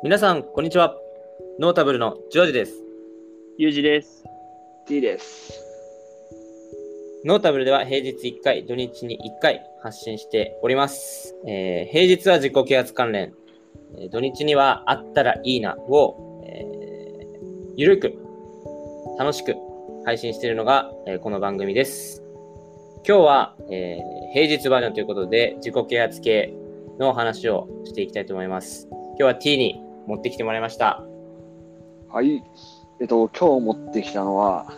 皆さん、こんにちは。ノータブルのジョージです。ゆうじです。T です。ノータブルでは平日1回、土日に1回発信しております。えー平日は自己啓発関連、えー土日にはあったらいいなを、えーゆるく、楽しく配信しているのが、えーこの番組です。今日は、えー平日バージョンということで、自己啓発系の話をしていきたいと思います。今日は T に持ってきてもらいました。はい。えっと、今日持ってきたのは、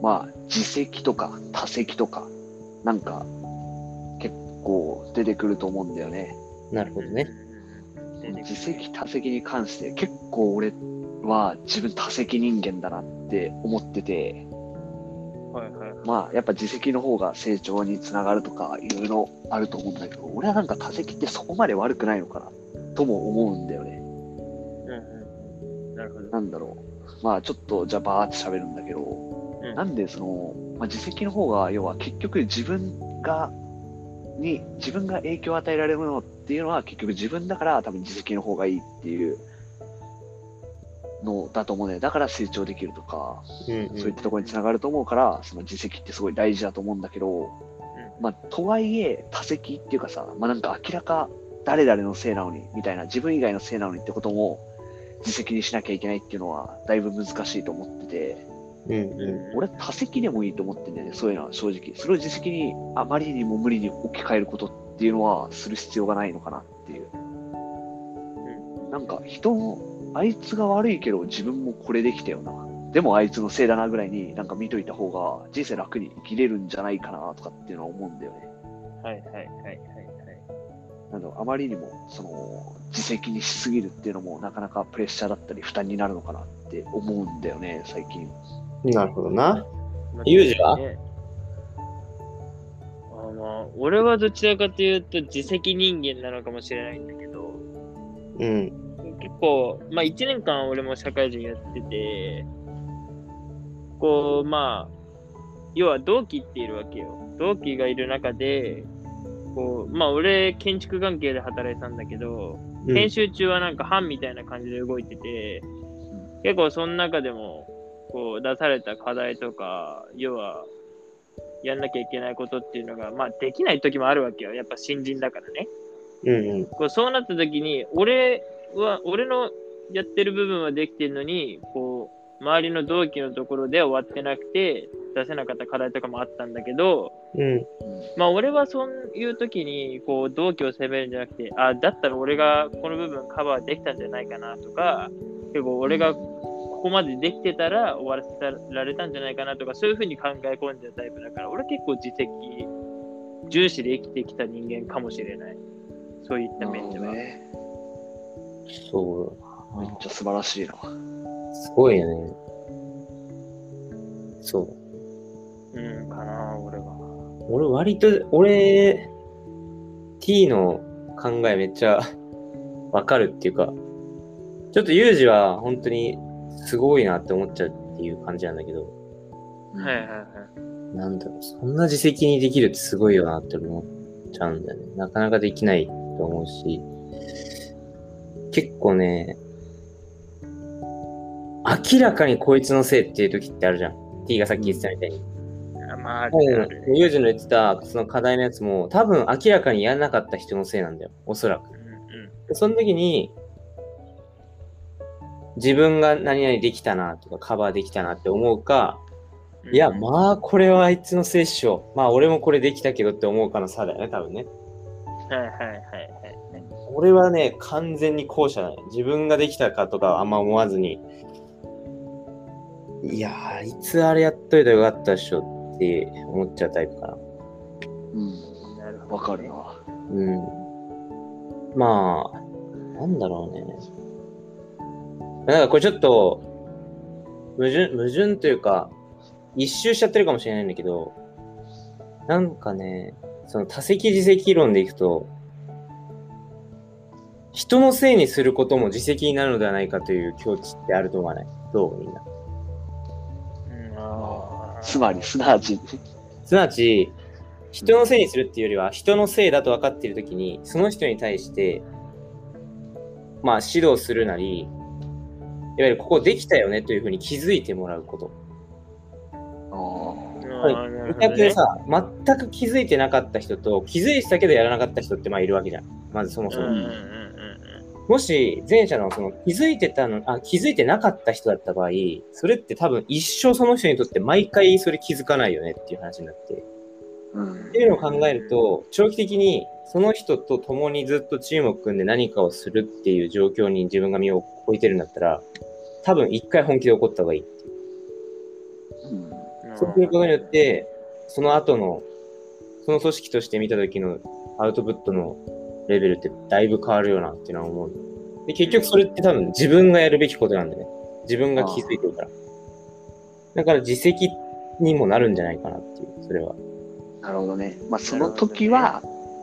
まあ、自責とか多責とか、なんか、結構出てくると思うんだよね。なるほどね。自責多責に関して、結構俺は自分多責人間だなって思ってて、はいはい。まあ、やっぱ自責の方が成長につながるとか、いろいろあると思うんだけど、俺はなんか多責ってそこまで悪くないのかな、とも思うんだよ。なんだろう。まあ、ちょっと、じゃあバーって喋るんだけど、うん。なんでその、まあ、自責の方が要は結局自分がに自分が影響を与えられるものっていうのは結局自分だから多分自責の方がいいっていうのだと思うね。だから成長できるとか、うんうん。そういったところにつながると思うからその自責ってすごい大事だと思うんだけど、まあとはいえ多責っていうかさまあなんか明らか誰々のせいなのにみたいな自分以外のせいなのにってことも自責にしなきゃいけないっていうのはだいぶ難しいと思ってて。うんうん俺多席でもいいと思ってんだよね、そういうのは正直。それを自責にあまりにも無理に置き換えることっていうのはする必要がないのかなっていう。なんか人の、あいつが悪いけど自分もこれできたよな。でもあいつのせいだなぐらいになんか見といた方が人生楽に生きれるんじゃないかなとかっていうのは思うんだよね。はいはいはいはいはい。なんだろうあまりにもその自責にしすぎるっていうのもなかなかプレッシャーだったり負担になるのかなって思うんだよね、最近。なるほどな。まあユージは？あ、俺はどちらかというと自責人間なのかもしれないんだけど、うん。結構、まあ1年間俺も社会人やってて、こう、まあ、要は同期っているわけよ。同期がいる中で、こう、まあ俺建築関係で働いてたんだけど、うん研修中はなんか班みたいな感じで動いてて、結構その中でも、こう出された課題とか、要は、やんなきゃいけないことっていうのが、まあできない時もあるわけよ。やっぱ新人だからね。うんうん。こうそうなった時に、俺は、俺のやってる部分はできてるのに、こう、周りの同期のところで終わってなくて、出せなかった課題とかもあったんだけど、うん。まあ俺はそういう時に、こう、同期を責めるんじゃなくて、あ、だったら俺がこの部分カバーできたんじゃないかなとか、結構俺がここまでできてたら終わらせられたんじゃないかなとか、そういうふうに考え込んでるタイプだから、俺結構自責重視で生きてきた人間かもしれない。そういった面では。ね。そう。めっちゃ素晴らしいな。すごいよね。そう。うん、かな、俺は。俺割と、俺、T の考えめっちゃ わかるっていうか、ちょっとユージは本当にすごいなって思っちゃうっていう感じなんだけど、はいはいはい。なんだろう、そんな自責にできるってすごいよなって思っちゃうんだよね。なかなかできないと思うし、結構ね、明らかにこいつのせいっていう時ってあるじゃん。T がさっき言ってたみたいに。あまあ、ある多ねユージの言ってたその課題のやつも、多分明らかにやんなかった人のせいなんだよ。おそらく。うんでその時に、自分が何々できたなとかカバーできたなって思うか、うんいや、まあ、これはあいつのせいっしょ。まあ、俺もこれできたけどって思うかの差だよね、多分ね。はいはいはいはい。俺はね、完全に後者だね。自分ができたかとかはあんま思わずに、いやー、あいつあれやっといたらよかったっしょって思っちゃうタイプかな。うん。なるほど、わかる。な。うん。まあ、なんだろうね。なんかこれちょっと、矛盾、矛盾というか、一周しちゃってるかもしれないんだけど、なんかね、その多責自責論でいくと、人のせいにすることも自責になるのではないかという境地ってあると思わない？どう？みんな。つまり、すなわち、すなわち、人のせいにするっていうよりは、人のせいだと分かっているときに、その人に対して、まあ、指導するなり、いわゆるここできたよねというふうに気づいてもらうこと。あはいあーなる見ほどねたけさ、全く気づいてなかった人と、気づいてたけどやらなかった人ってまあいるわけじゃん。まずそもそも。うんうんうんもし前者のその気づいてたのあ、気づいてなかった人だった場合、それって多分一生その人にとって毎回それ気づかないよねっていう話になって。ーうんっていうのを考えると、長期的にその人と共にずっとチームを組んで何かをするっていう状況に自分が身を置いてるんだったら、多分一回本気で怒った方がいいっていう。うんうんそうすることによって、その後の、その組織として見た時のアウトプットのレベルってだいぶ変わるよなっていうのは思う。で、結局それって多分自分がやるべきことなんでね。自分が気づいてるから。だから自責にもなるんじゃないかなっていう、それは。なるほどね。まあ、その時は、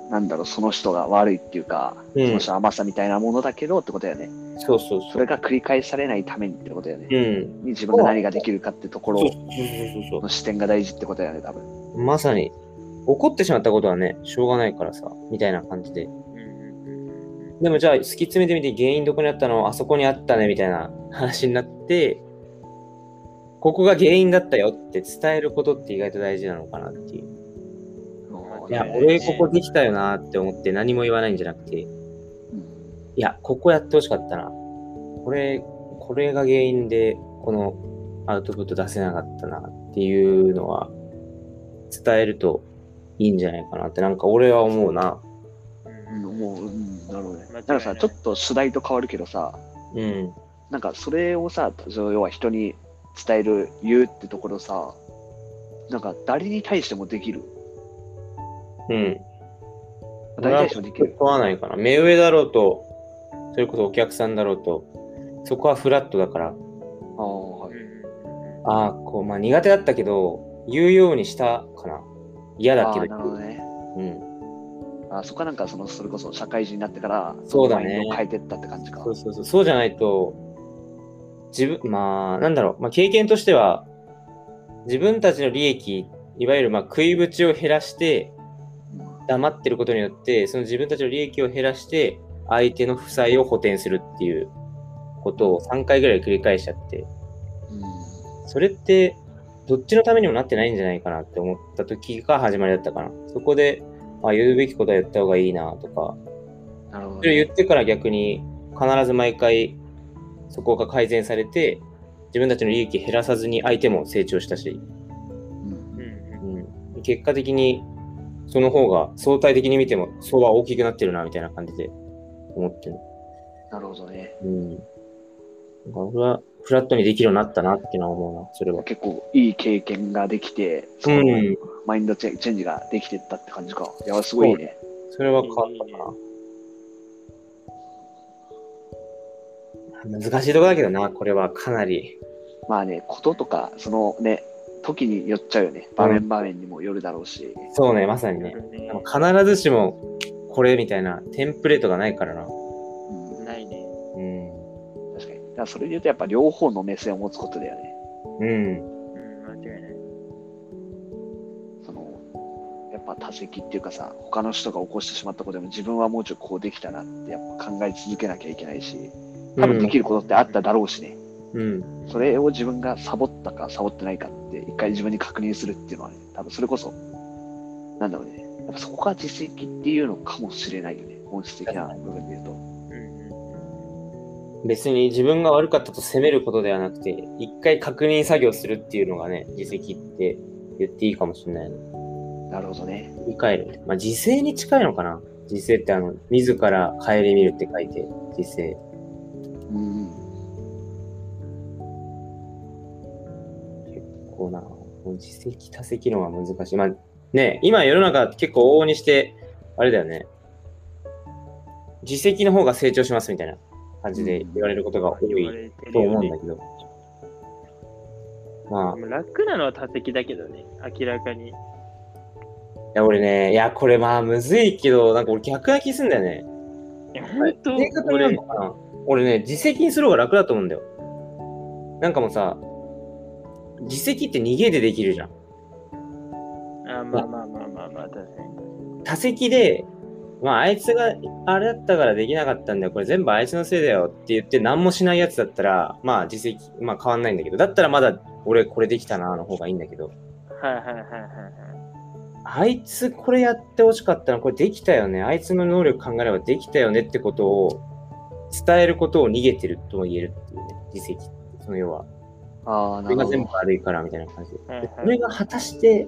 なんだろう、その人が悪いっていうか、うんその人の甘さみたいなものだけどってことだよね。そうそうそう。それが繰り返されないためにってことだよね。うん。に自分が何ができるかってところの視点が大事ってことだよね、多分。まさに、怒ってしまったことはね、しょうがないからさ、みたいな感じで。でもじゃあ突き詰めてみて原因どこにあったの？あそこにあったねみたいな話になって、ここが原因だったよって伝えることって意外と大事なのかなっていう。いや、ね俺ここできたよなって思って何も言わないんじゃなくて、いや、ここやってほしかったな。これ、これが原因でこのアウトプット出せなかったなっていうのは伝えるといいんじゃないかなってなんか俺は思うな。うん、もう、うん、なるほどね。だからさ、ちょっと主題と変わるけどさ、うん。なんかそれをさ、要は人に伝える、言うってところさ、なんか誰に対してもできる？うん。誰に対してもできる？問わないかな。目上だろうと、それこそお客さんだろうと、そこはフラットだから、ああ、はい。ああ、こう、まあ苦手だったけど、言うようにしたかな。嫌だけどあーなるほどね。うん。あそこはなんかその、それこそ社会人になってから、そうだね変えてったって感じか。そうそうそう。そうじゃないと、自分、まあ、なんだろう。まあ経験としては、自分たちの利益、いわゆるまあ食いぶちを減らして、黙ってることによって、その自分たちの利益を減らして、相手の負債を補填するっていうことを3回ぐらい繰り返しちゃって、うんそれって、どっちのためにもなってないんじゃないかなって思った時が始まりだったかな。そこで、あ、言うべきことは言った方がいいなとか、なるほど、それね。言ってから逆に必ず毎回そこが改善されて、自分たちの利益減らさずに相手も成長したし、うんうん結果的にその方が相対的に見ても相場大きくなってるなみたいな感じで思ってる。なるほどね。うん。なんか俺はフラットにできるようになったなっていうのは思うな、それは。結構いい経験ができて、そのうん。マインドチェンジができてったって感じか。いや、すごいね。それは変わったかな。難しいところだけどな、これはかなり。まあね、こととか、そのね、時によっちゃうよね。場面場面にもよるだろうし。そうね、まさにね。必ずしもこれみたいなテンプレートがないからな。だそれで言うとやっぱ両方の目線を持つことだよね。うん。うん、間違いない。その、やっぱ多席っていうかさ、他の人が起こしてしまったことでも自分はもうちょっとこうできたなってやっぱ考え続けなきゃいけないし、多分できることってあっただろうしね。うん。それを自分がサボったかサボってないかって一回自分に確認するっていうのはね、多分それこそ、なんだろうね。やっぱそこが実績っていうのかもしれないよね。本質的な部分で言うと。別に自分が悪かったと責めることではなくて、一回確認作業するっていうのがね、自責って言っていいかもしれないね。なるほどね。理解る。まあ、自制に近いのかな自制ってあの、自ら顧みるって書いて、自制。うん。結構な、自責、他責のは難しい。まあ、ね、今世の中結構往々にして、あれだよね。自責の方が成長しますみたいな感じで言われることが多いと思うんだけど。まあ、楽なのは多席だけどね、明らかに。や俺ね、いや、これまあ、むずいけど、なんか俺逆な気すんだよね。いや、本当、俺俺ね、自責にする方が楽だと思うんだよ。なんかもうさ、自責って逃げでできるじゃん。あまあまあまあまあまあ、確かに。他責でまあ、あいつがあれだったからできなかったんだよ。これ全部あいつのせいだよって言って何もしないやつだったら、まあ実績、まあ変わんないんだけど、だったらまだ俺これできたなの方がいいんだけど、はいはいはいはいはい。あいつこれやってほしかったの、これできたよね。あいつの能力考えればできたよねってことを伝えることを逃げてるとも言えるっていうね、実績。その要は。ああ、なるほどこれが全部。悪いからみたいな感じで。はいはいでこれが果たして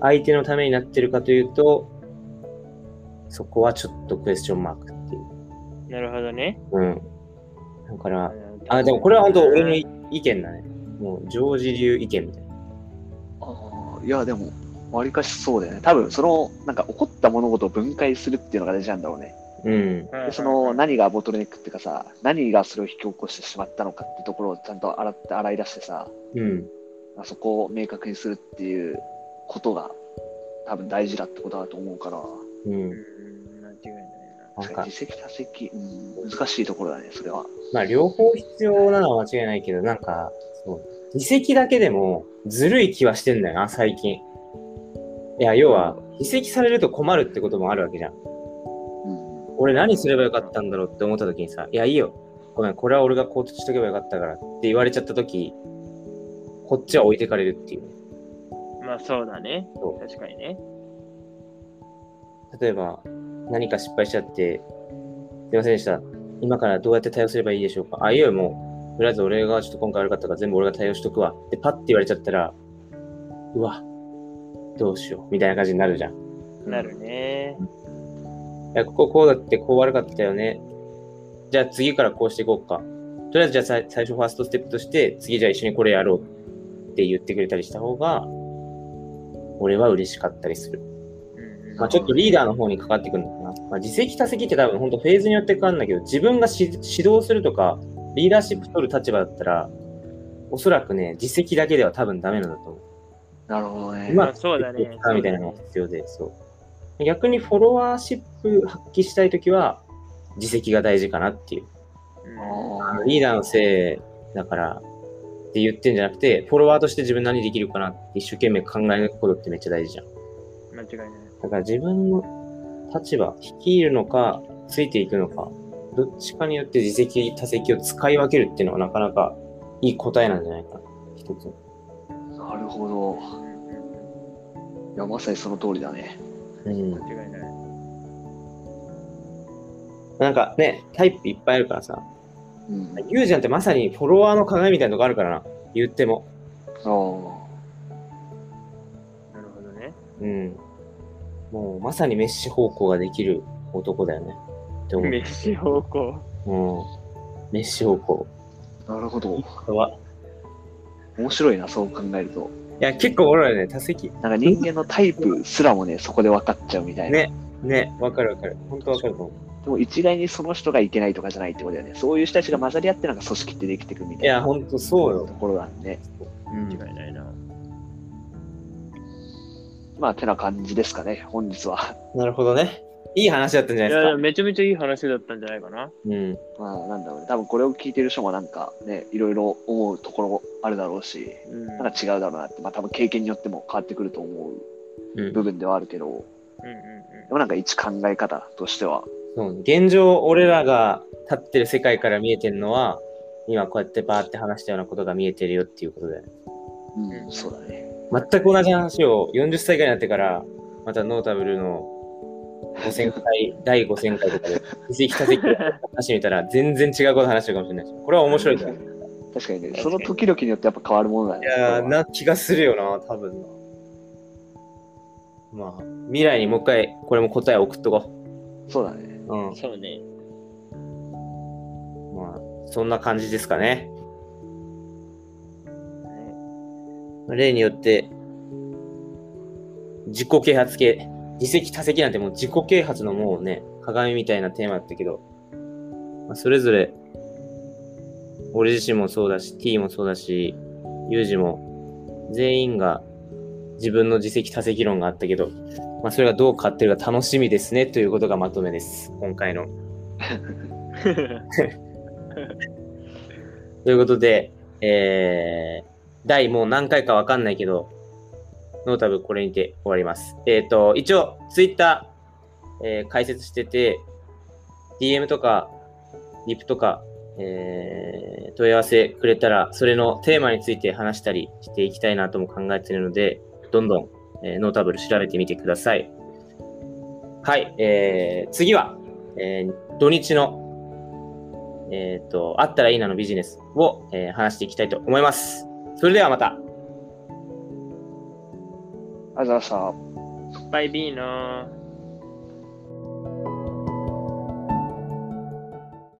相手のためになってるかというと、そこはちょっとクエスチョンマークっていう。なるほどね。うん。だから、あ、でもこれは本当俺の意見だね。もう、ジョージ流意見みたいな。あーいや、でも、わりかしそうだよね。多分、その、なんか起こった物事を分解するっていうのが大事なんだろうね。うん。でその、何がボトルネックっていうかさ、何がそれを引き起こしてしまったのかってところをちゃんと洗って洗い出してさ、うん。まあそこを明確にするっていうことが多分大事だってことだと思うから、うん。うん、間違いないなんか確かに、自責うん、難しいところだね、それは。まあ、両方必要なのは間違いないけど、なんか、そう。だけでもずるい気はしてんだよな、最近。いや、要は、移籍されると困るってこともあるわけじゃん。うん。俺何すればよかったんだろうって思った時にさ、いや、いいよ。ごめん、これは俺が更迭しとけばよかったからって言われちゃった時、こっちは置いてかれるっていう。な。まあそうだね。そ確かにね。例えば、何か失敗しちゃって、すいませんでした。今からどうやって対応すればいいでしょうか？あ、いいよ、もう。とりあえず俺がちょっと今回悪かったから全部俺が対応しとくわ。で、パッて言われちゃったら、うわ、どうしよう。みたいな感じになるじゃん。なるね。いや、こここうだってこう悪かったよね。じゃあ次からこうしていこうか。とりあえずじゃあ最最初ファーストステップとして、次じゃあ一緒にこれやろうって言ってくれたりした方が、俺は嬉しかったりする。うんまあちょっとリーダーの方にかかってくるのかな。まあ自責多責って多分本当フェーズによって変わるんだけど、自分がし指導するとか、リーダーシップ取る立場だったら、おそらくね、実績だけでは多分ダメなんだと思う。なるほどね。まあそうだねみたいなのが必要で、そう。逆にフォロワーシップ発揮したいときは、自責が大事かなっていう。うリーダーのせいだからって言ってんじゃなくて、フォロワーとして自分何できるかなって一生懸命考え抜くことってめっちゃ大事じゃん。間違いない。だから自分の立場、率いるのか、ついていくのか、どっちかによって自責、多責を使い分けるっていうのはなかなかいい答えなんじゃないかな。一つ。なるほど。いや、まさにその通りだね。うん。間違いない。なんかね、タイプいっぱいあるからさ、うん。ユージャンってまさにフォロワーの鏡みたいなとこあるからな。言っても。ああ。なるほどね。うん。もうまさにメッシ方向ができる男だよね。って思う。飯方向。うん。メッシ方向。なるほど。は面白いな、そう考えると。いや、結構おもろいよね。多席。なんか人間のタイプすらもね、そこで分かっちゃうみたいな。ね。ね。わかるわかる。本当わかると思う。でも一概にその人がいけないとかじゃないってことだよね。そういう人たちが混ざり合ってなんか組織ってできてくみたいな。いや、ほんとそうよと。ころなんで。うん間違いないな。まあ、てな感じですかね、本日は。なるほどね。いい話だったんじゃいや、ないですか。めちゃめちゃいい話だったんじゃないかな。うん。まあ、なんだろうね。多分これを聞いてる人もなんかね、いろいろ思うところあるだろうし、うん。なんか違うだろうなって、まあ多分経験によっても変わってくると思ううん部分ではあるけど、うんうんでもなんか一考え方としては、そう現状、俺らが立ってる世界から見えてるのは、今こうやってバーって話したようなことが見えてるよっていうことだよね。うん、そうだね。全く同じ話を40歳ぐらいになってから、またノータブルの5000回、第5000回とかで、一石多石話してみたら、全然違うこと話してるかもしれないし、これは面白いと思う。確かにね、その時々によってやっぱ変わるものだね。いやー、な気がするよな、多分な。まあ、未来にもう一回、これも答えを送っとこそうだね。う。うん。そうね。まあ、そんな感じですかね。例によって、自己啓発系、自責多責なんてもう自己啓発のもうね、鏡みたいなテーマだったけど、まあ、それぞれ、俺自身もそうだし、T もそうだし、ユージも、全員が自分の自責多責論があったけど、まあ、それがどう変わってるか楽しみですねということがまとめです。今回の。ということで、えー、第もう何回かわかんないけど、ノータブこれにて終わります。えっ、と、一応、ツイッター、えー解説してて、DM とか、リプとか、えー問い合わせくれたら、それのテーマについて話したりしていきたいなとも考えているので、どんどん、えーノータブル調べてみてください。はい、えー次は、えー土日の、えっ、と、あったらいいなのビジネスを、えー話していきたいと思います。それではまた。ありがとうございました。バイビーノー。